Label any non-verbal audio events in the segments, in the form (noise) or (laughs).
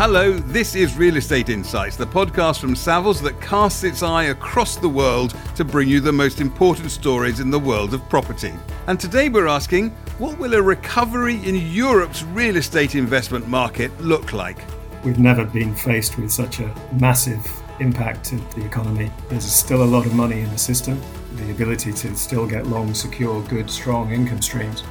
Hello, this is Real Estate Insights, the podcast from Savills that casts its eye across the world to bring you the most important stories in the world of property. And today we're asking, what will a recovery in Europe's real estate investment market look like? We've never been faced with such a massive impact to the economy. There's still a lot of money in the system. The ability to still get long, secure, good, strong income streams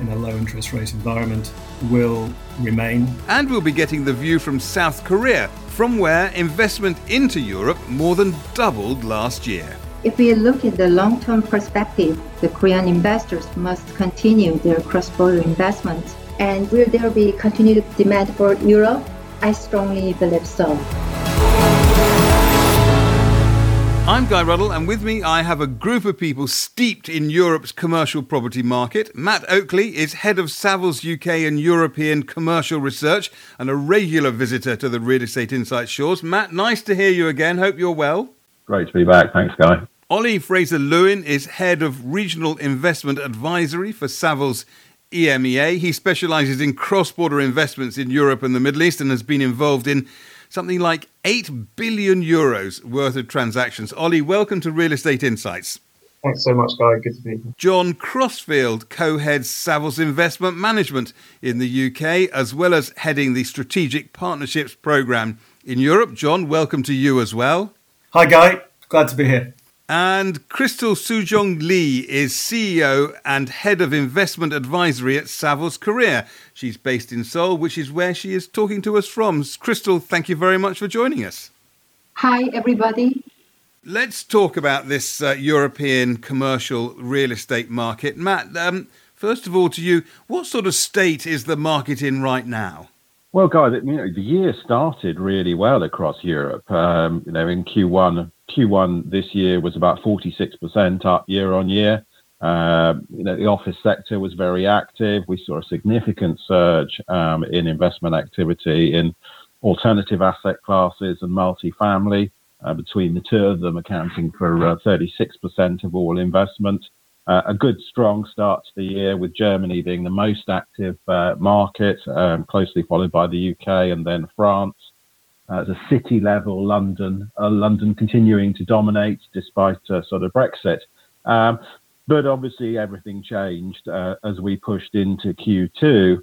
in a low interest rate environment will remain. And we'll be getting the view from South Korea, from where investment into Europe more than doubled last year. If we look at the long term perspective, the Korean investors must continue their cross border investments. And will there be continued demand for Europe? I strongly believe so. I'm Guy Ruddle, and with me I have a group of people steeped in Europe's commercial property market. Matt Oakley is head of Savills UK and European commercial research and a regular visitor to the Real Estate Insights shores. Matt, nice to hear you again. Hope you're well. Great to be back. Thanks, Guy. Ollie Fraser Lewin is head of regional investment advisory for Savills EMEA. He specialises in cross border investments in Europe and the Middle East and has been involved in something like 8 billion euros worth of transactions. Ollie, welcome to Real Estate Insights. Thanks so much, Guy. Good to be here. John Crossfield co heads Savills Investment Management in the UK, as well as heading the Strategic Partnerships Programme in Europe. John, welcome to you as well. Hi, Guy. Glad to be here. And Crystal Sujong Lee is CEO and Head of Investment Advisory at Savills Korea. She's based in Seoul, which is where she is talking to us from. Crystal, thank you very much for joining us. Hi, everybody. Let's talk about this uh, European commercial real estate market. Matt, um, first of all, to you, what sort of state is the market in right now? Well, guys, you know, the year started really well across Europe. Um, you know, in Q1, Q1 this year was about 46% up year on year. Uh, you know, the office sector was very active. We saw a significant surge um, in investment activity in alternative asset classes and multifamily, uh, between the two of them accounting for uh, 36% of all investment. Uh, a good, strong start to the year, with Germany being the most active uh, market, um, closely followed by the UK and then France at a city level, London, uh, London continuing to dominate despite uh, sort of Brexit. Um, but obviously, everything changed uh, as we pushed into Q2,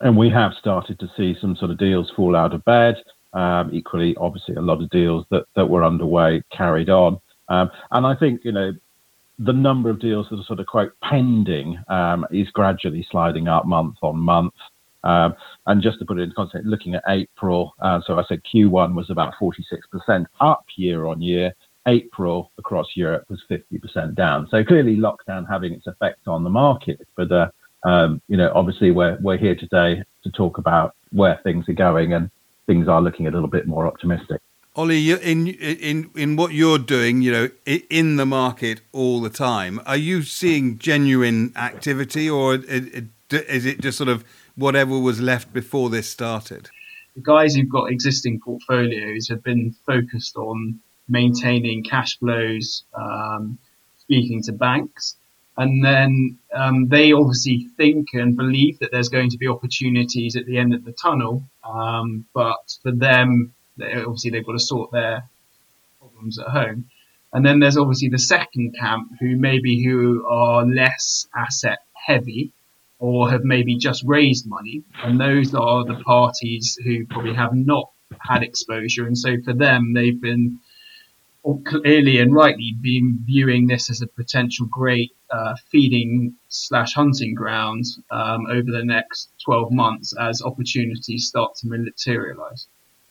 and we have started to see some sort of deals fall out of bed. Um, equally, obviously, a lot of deals that, that were underway carried on. Um, and I think, you know, the number of deals that are sort of quote pending um, is gradually sliding up month on month. Um, and just to put it in context, looking at April, uh, so I said Q1 was about 46% up year on year. April across Europe was 50% down. So clearly, lockdown having its effect on the market. But uh, um, you know, obviously, we're we're here today to talk about where things are going, and things are looking a little bit more optimistic. Ollie, in in in what you're doing, you know, in the market all the time, are you seeing genuine activity, or is it just sort of whatever was left before this started? The guys who've got existing portfolios have been focused on maintaining cash flows, um, speaking to banks, and then um, they obviously think and believe that there's going to be opportunities at the end of the tunnel. Um, but for them, obviously they've got to sort their problems at home. And then there's obviously the second camp who maybe who are less asset heavy or have maybe just raised money. And those are the parties who probably have not had exposure. And so for them, they've been clearly and rightly been viewing this as a potential great uh, feeding slash hunting ground um, over the next 12 months as opportunities start to materialize.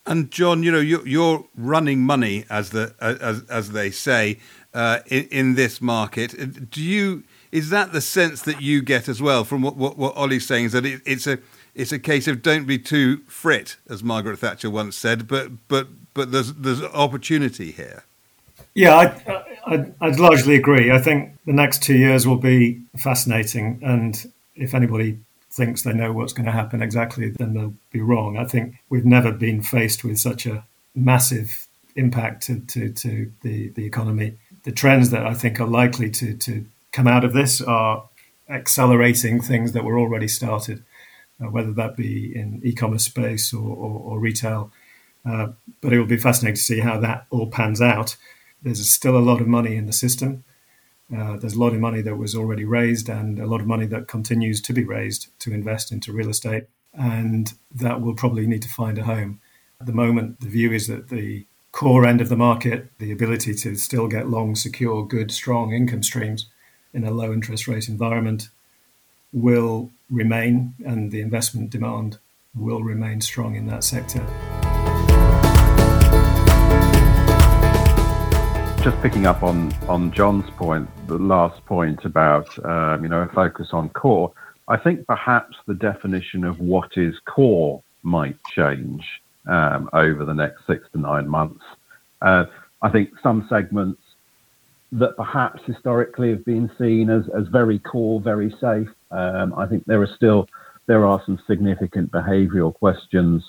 And John, you know, you're, you're running money, as the as as they say, uh, in, in this market. Do you is that the sense that you get as well from what, what, what Ollie's saying? Is that it, it's a it's a case of don't be too frit, as Margaret Thatcher once said, but but but there's there's opportunity here. Yeah, I, I, I'd largely agree. I think the next two years will be fascinating, and if anybody thinks they know what's going to happen exactly, then they'll be wrong. I think we've never been faced with such a massive impact to, to, to the, the economy. The trends that I think are likely to, to come out of this are accelerating things that were already started. uh, whether that be in e-commerce space or, or, or retail. Uh, but it will be fascinating to see how that all pans out. There's still a lot of money in the system. Uh, there's a lot of money that was already raised and a lot of money that continues to be raised to invest into real estate. And that will probably need to find a home. At the moment, the view is that the core end of the market, the ability to still get long, secure, good, strong income streams in a low interest rate environment will remain, and the investment demand will remain strong in that sector. Just picking up on, on John's point, the last point about um, you know a focus on core. I think perhaps the definition of what is core might change um, over the next six to nine months. Uh, I think some segments that perhaps historically have been seen as, as very core, very safe. Um, I think there are still there are some significant behavioural questions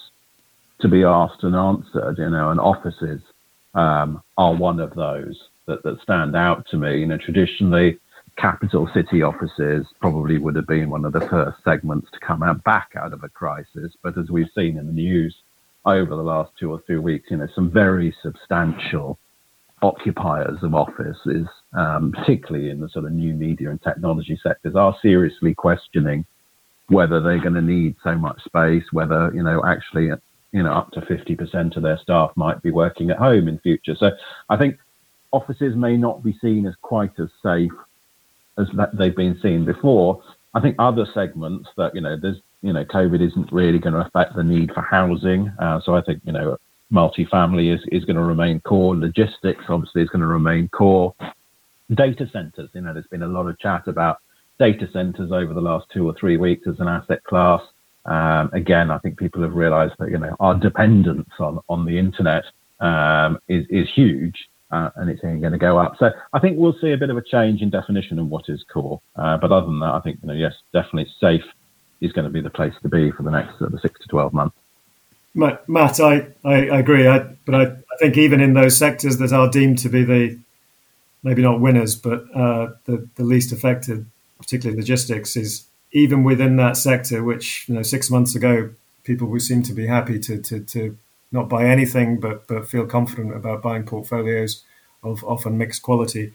to be asked and answered. You know, and offices um, are one of those that, that stand out to me. You know, traditionally, capital city offices probably would have been one of the first segments to come out back out of a crisis. But as we've seen in the news over the last two or three weeks, you know, some very substantial occupiers of offices, um, particularly in the sort of new media and technology sectors, are seriously questioning whether they're going to need so much space, whether, you know, actually, you know, up to 50% of their staff might be working at home in future. So I think offices may not be seen as quite as safe as they've been seen before. I think other segments that, you know, there's, you know, COVID isn't really going to affect the need for housing. Uh, so I think, you know, multifamily is, is going to remain core. Logistics obviously is going to remain core. Data centers, you know, there's been a lot of chat about data centers over the last two or three weeks as an asset class. Um, again, I think people have realized that, you know, our dependence on, on the internet um, is, is huge. Uh, and it's only going to go up. So I think we'll see a bit of a change in definition of what is core. Uh, but other than that, I think you know, yes, definitely safe is going to be the place to be for the next the six to twelve months. Matt, I, I, agree, I, but I, I, think even in those sectors that are deemed to be the maybe not winners, but uh, the, the least affected, particularly logistics, is even within that sector, which you know six months ago people would seem to be happy to, to, to not buy anything, but but feel confident about buying portfolios of often mixed quality.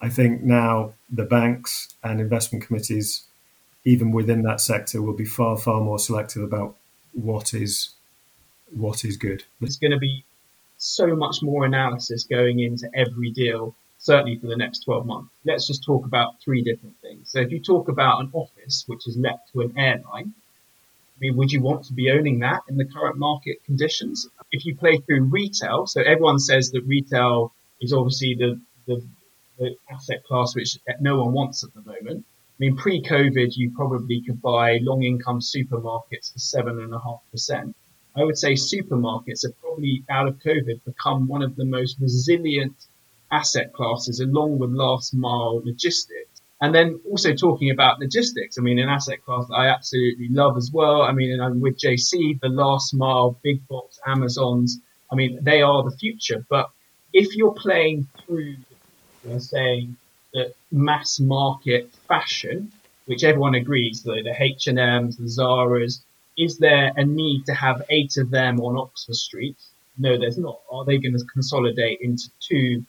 I think now the banks and investment committees, even within that sector, will be far far more selective about what is what is good. There's going to be so much more analysis going into every deal, certainly for the next 12 months. Let's just talk about three different things. So if you talk about an office which is let to an airline, I mean, would you want to be owning that in the current market conditions? If you play through retail, so everyone says that retail is obviously the, the, the asset class which no one wants at the moment. I mean, pre-COVID, you probably could buy long income supermarkets for seven and a half percent. I would say supermarkets have probably out of COVID become one of the most resilient asset classes along with last mile logistics. And then also talking about logistics, I mean, an asset class that I absolutely love as well. I mean, and I'm with JC, the last mile, big box Amazons. I mean, they are the future. But if you're playing through, know, saying that mass market fashion, which everyone agrees, the, the H&Ms, the Zaras, is there a need to have eight of them on Oxford Street? No, there's not. Are they going to consolidate into two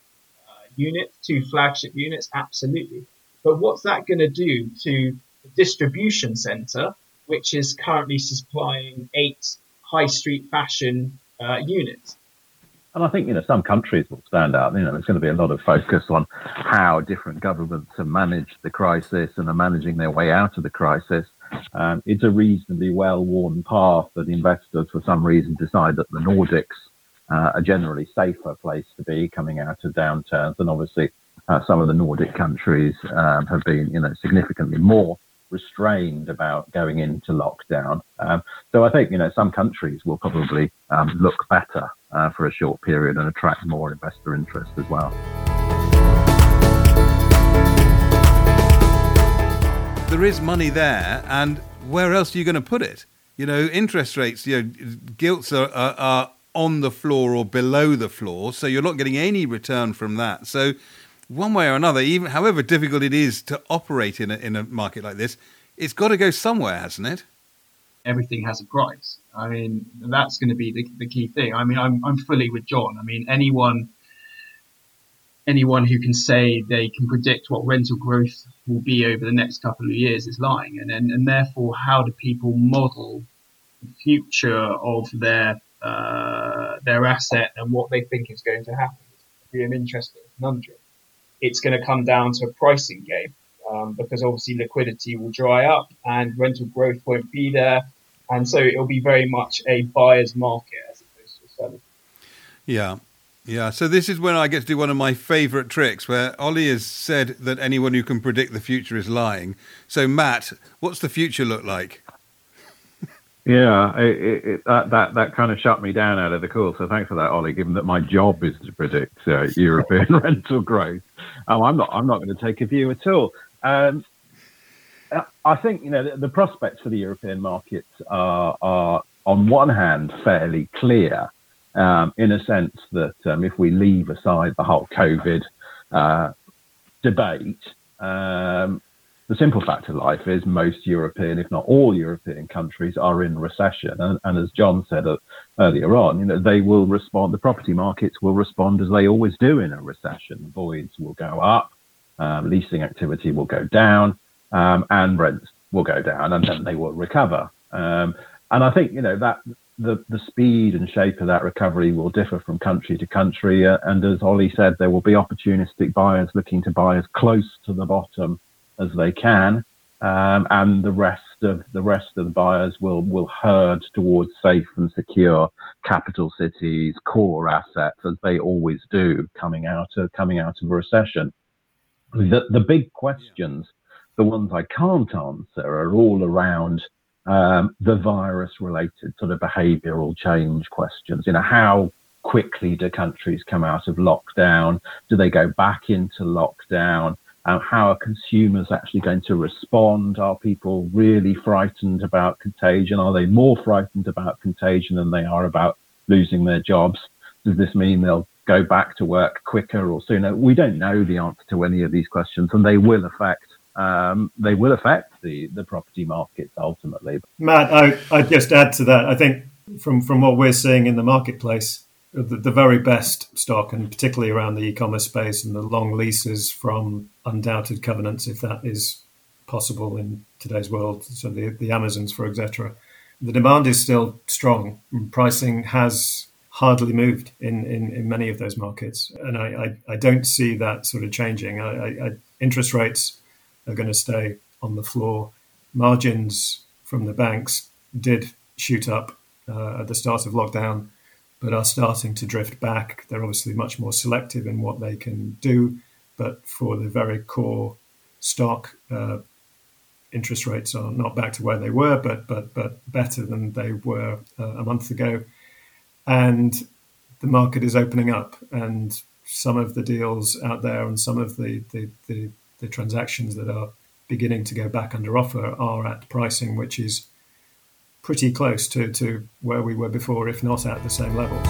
units, two flagship units? Absolutely. But what's that going to do to the distribution centre, which is currently supplying eight high street fashion uh, units? And I think, you know, some countries will stand out. You know, there's going to be a lot of focus on how different governments have managed the crisis and are managing their way out of the crisis. Um, it's a reasonably well-worn path that investors, for some reason, decide that the Nordics uh, are generally safer place to be coming out of downturns. And obviously, uh, some of the Nordic countries um, have been, you know, significantly more restrained about going into lockdown. Um, so I think, you know, some countries will probably um, look better uh, for a short period and attract more investor interest as well. there is money there, and where else are you going to put it? You know, interest rates, you know, gilts are, are, are on the floor or below the floor, so you're not getting any return from that. So, one way or another, even however difficult it is to operate in a, in a market like this, it's got to go somewhere, hasn't it? everything has a price. I mean, that's going to be the, the key thing. I mean, I'm, I'm fully with John. I mean, anyone anyone who can say they can predict what rental growth will be over the next couple of years is lying. And, and, and therefore, how do people model the future of their uh, their asset and what they think is going to happen? It's be an interesting conundrum. It's going to come down to a pricing game um, because obviously liquidity will dry up and rental growth won't be there. And so it'll be very much a buyer's market as opposed to a seller's. Yeah. Yeah, so this is when I get to do one of my favourite tricks where Ollie has said that anyone who can predict the future is lying. So, Matt, what's the future look like? Yeah, it, it, that, that that kind of shut me down out of the call. So thanks for that, Ollie. Given that my job is to predict uh, European (laughs) rental growth, oh, I'm not I'm not going to take a view at all. Um, I think you know the, the, prospects for the European markets are, are on one hand fairly clear um, in a sense that um, if we leave aside the whole COVID uh, debate, um, the simple fact of life is most European, if not all European countries, are in recession. And, and as John said uh, earlier on, you know, they will respond. The property markets will respond as they always do in a recession. Voids will go up, um, leasing activity will go down, um, and rents will go down, and then they will recover. Um, and I think you know that the, the speed and shape of that recovery will differ from country to country. Uh, and as Ollie said, there will be opportunistic buyers looking to buy as close to the bottom as they can. Um, and the rest of the rest of the buyers will will herd towards safe and secure capital cities, core assets, as they always do, coming out of coming out of a recession. The the big questions, the ones I can't answer, are all around um, the virus related sort of behavioral change questions. You know, how quickly do countries come out of lockdown? Do they go back into lockdown? How are consumers actually going to respond? Are people really frightened about contagion? Are they more frightened about contagion than they are about losing their jobs? Does this mean they'll go back to work quicker or sooner? We don't know the answer to any of these questions, and they will affect um, they will affect the, the property markets ultimately. Matt, I, I just add to that. I think from, from what we're seeing in the marketplace, the, the very best stock, and particularly around the e-commerce space and the long leases from undoubted covenants, if that is possible in today's world, so the, the Amazons, for etc. The demand is still strong. Pricing has hardly moved in, in, in many of those markets, and I, I, I don't see that sort of changing. I, I, interest rates are going to stay on the floor. Margins from the banks did shoot up uh, at the start of lockdown, but are starting to drift back. They're obviously much more selective in what they can do, but for the very core stock, uh, interest rates are not back to where they were, but but but better than they were uh, a month ago, and the market is opening up, and some of the deals out there and some of the the, the the transactions that are beginning to go back under offer are at pricing which is pretty close to, to where we were before, if not at the same levels.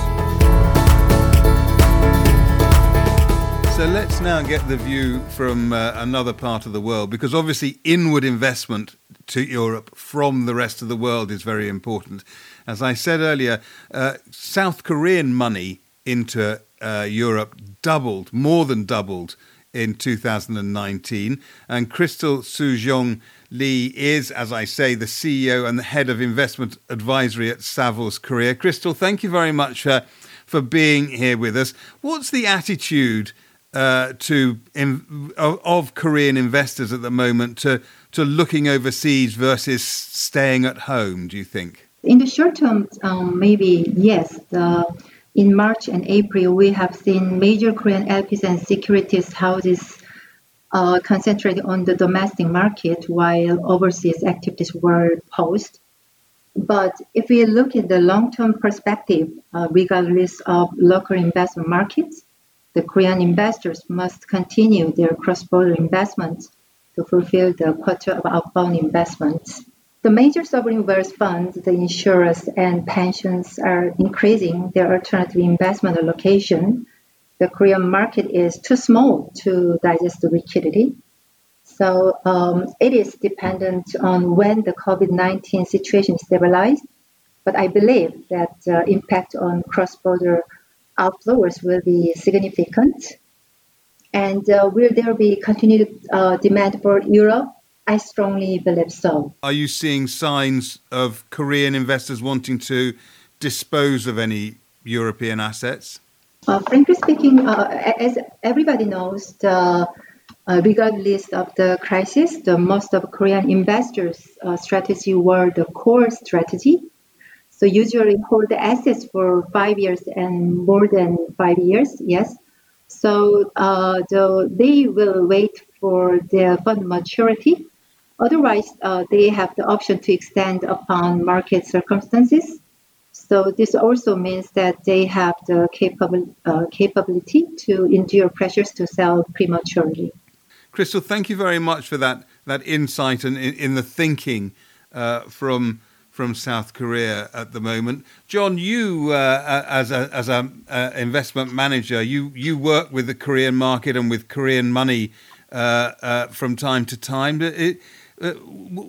So let's now get the view from uh, another part of the world because obviously inward investment to Europe from the rest of the world is very important. As I said earlier, uh, South Korean money into uh, Europe doubled, more than doubled in 2019. And Crystal Soo-Jong Lee is, as I say, the CEO and the head of investment advisory at Savills Korea. Crystal, thank you very much uh, for being here with us. What's the attitude uh, to in, of, of, Korean investors at the moment to to looking overseas versus staying at home? Do you think? In the short term, um, maybe yes. The in March and April, we have seen major Korean LPs and securities houses uh, concentrated on the domestic market while overseas activities were paused. But if we look at the long-term perspective, uh, regardless of local investment markets, the Korean investors must continue their cross-border investments to fulfill the quota of outbound investments. The major sovereign wealth funds, the insurers, and pensions are increasing their alternative investment allocation. The Korean market is too small to digest the liquidity. So um, it is dependent on when the COVID 19 situation stabilizes. But I believe that uh, impact on cross border outflows will be significant. And uh, will there be continued uh, demand for Europe? I strongly believe so. Are you seeing signs of Korean investors wanting to dispose of any European assets? Uh, frankly speaking, uh, as everybody knows, the, uh, regardless of the crisis, the most of Korean investors' uh, strategy were the core strategy. So usually hold the assets for five years and more than five years. Yes. So uh, the, they will wait for their fund maturity. Otherwise, uh, they have the option to extend upon market circumstances. So this also means that they have the uh, capability to endure pressures to sell prematurely. Crystal, thank you very much for that that insight and in, in the thinking uh, from from South Korea at the moment. John, you uh, as a as a uh, investment manager, you you work with the Korean market and with Korean money uh, uh, from time to time. It, uh,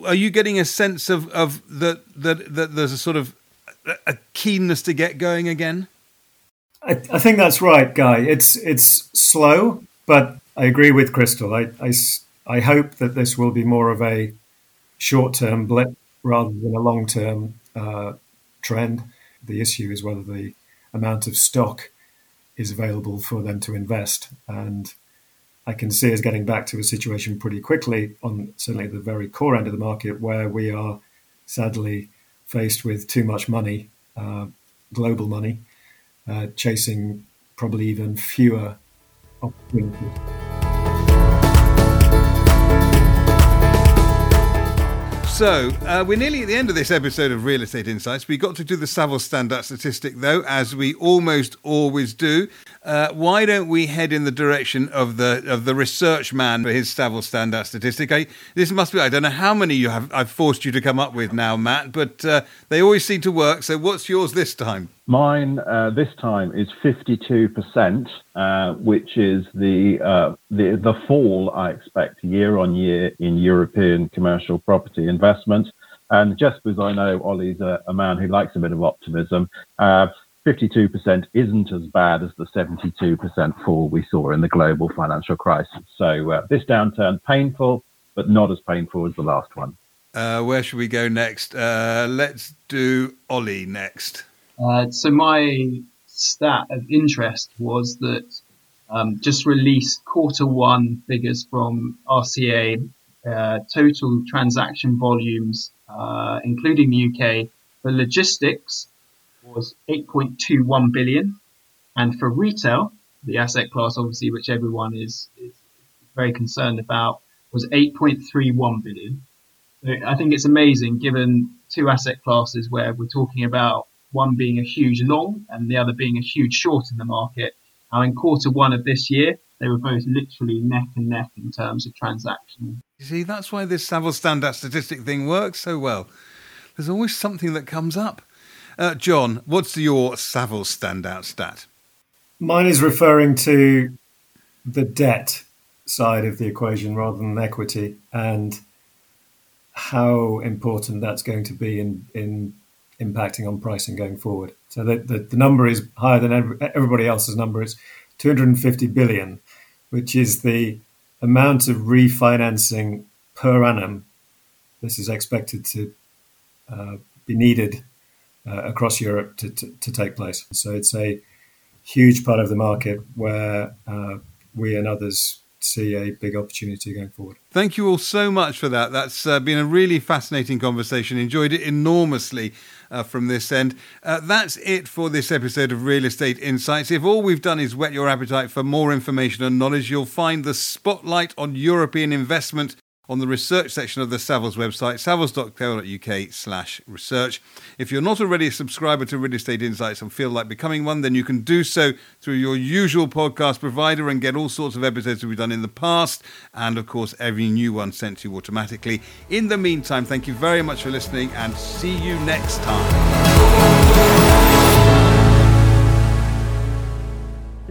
are you getting a sense of of that that that there's a sort of a keenness to get going again? I, I think that's right, Guy. It's it's slow, but I agree with Crystal. I, I, I hope that this will be more of a short term blip rather than a long term uh, trend. The issue is whether the amount of stock is available for them to invest. And I can see us getting back to a situation pretty quickly on certainly the very core end of the market where we are sadly faced with too much money, uh, global money, uh, chasing probably even fewer opportunities. So, uh, we're nearly at the end of this episode of Real Estate Insights. We got to do the Savills standout statistic, though, as we almost always do. Uh, why don't we head in the direction of the of the research man for his Savills standout statistic? I, this must be I don't know how many you have I've forced you to come up with now, Matt, but uh, they always seem to work. So, what's yours this time? Mine uh, this time is 52%, uh, which is the, uh, the the fall I expect year on year in European commercial property investment. And just because I know Ollie's a, a man who likes a bit of optimism, 52% uh, isn't as bad as the 72% fall we saw in the global financial crisis. So uh, this downturn painful, but not as painful as the last one. Uh, where should we go next? let's do Ollie next. Uh, so my stat of interest was that um, just released quarter one figures from RCA, uh, total transaction volumes, uh, including the UK, for logistics was 8.21 billion, and for retail, the asset class obviously which everyone is, is very concerned about, was 8.31 billion. I think it's amazing given two asset classes where we're talking about one being a huge long and the other being a huge short in the market. Now, in quarter one of this year, they were both literally neck and neck in terms of transaction. You see, that's why this Savills standout statistic thing works so well. There's always something that comes up. Uh, John, what's your Savills standout stat? Mine is referring to the debt side of the equation rather than equity and how important that's going to be in, in impacting on pricing going forward. So the, the, the number is higher than every, everybody else's number. It's 250 billion, which is the amount of refinancing per annum. This is expected to uh, be needed uh, across Europe to, to, to, take place. So it's a huge part of the market where uh, we and others see a big opportunity going forward. Thank you all so much for that. That's uh, been a really fascinating conversation. Enjoyed it enormously uh, from this end. Uh, that's it for this episode of Real Estate Insights. If all we've done is whet your appetite for more information and knowledge, you'll find the spotlight on European investment on the research section of the Savills website, savills.co.uk slash research. If you're not already a subscriber to Real Estate Insights and feel like becoming one, then you can do so through your usual podcast provider and get all sorts of episodes we've done in the past, and of course, every new one sent to you automatically. In the meantime, thank you very much for listening and see you next time.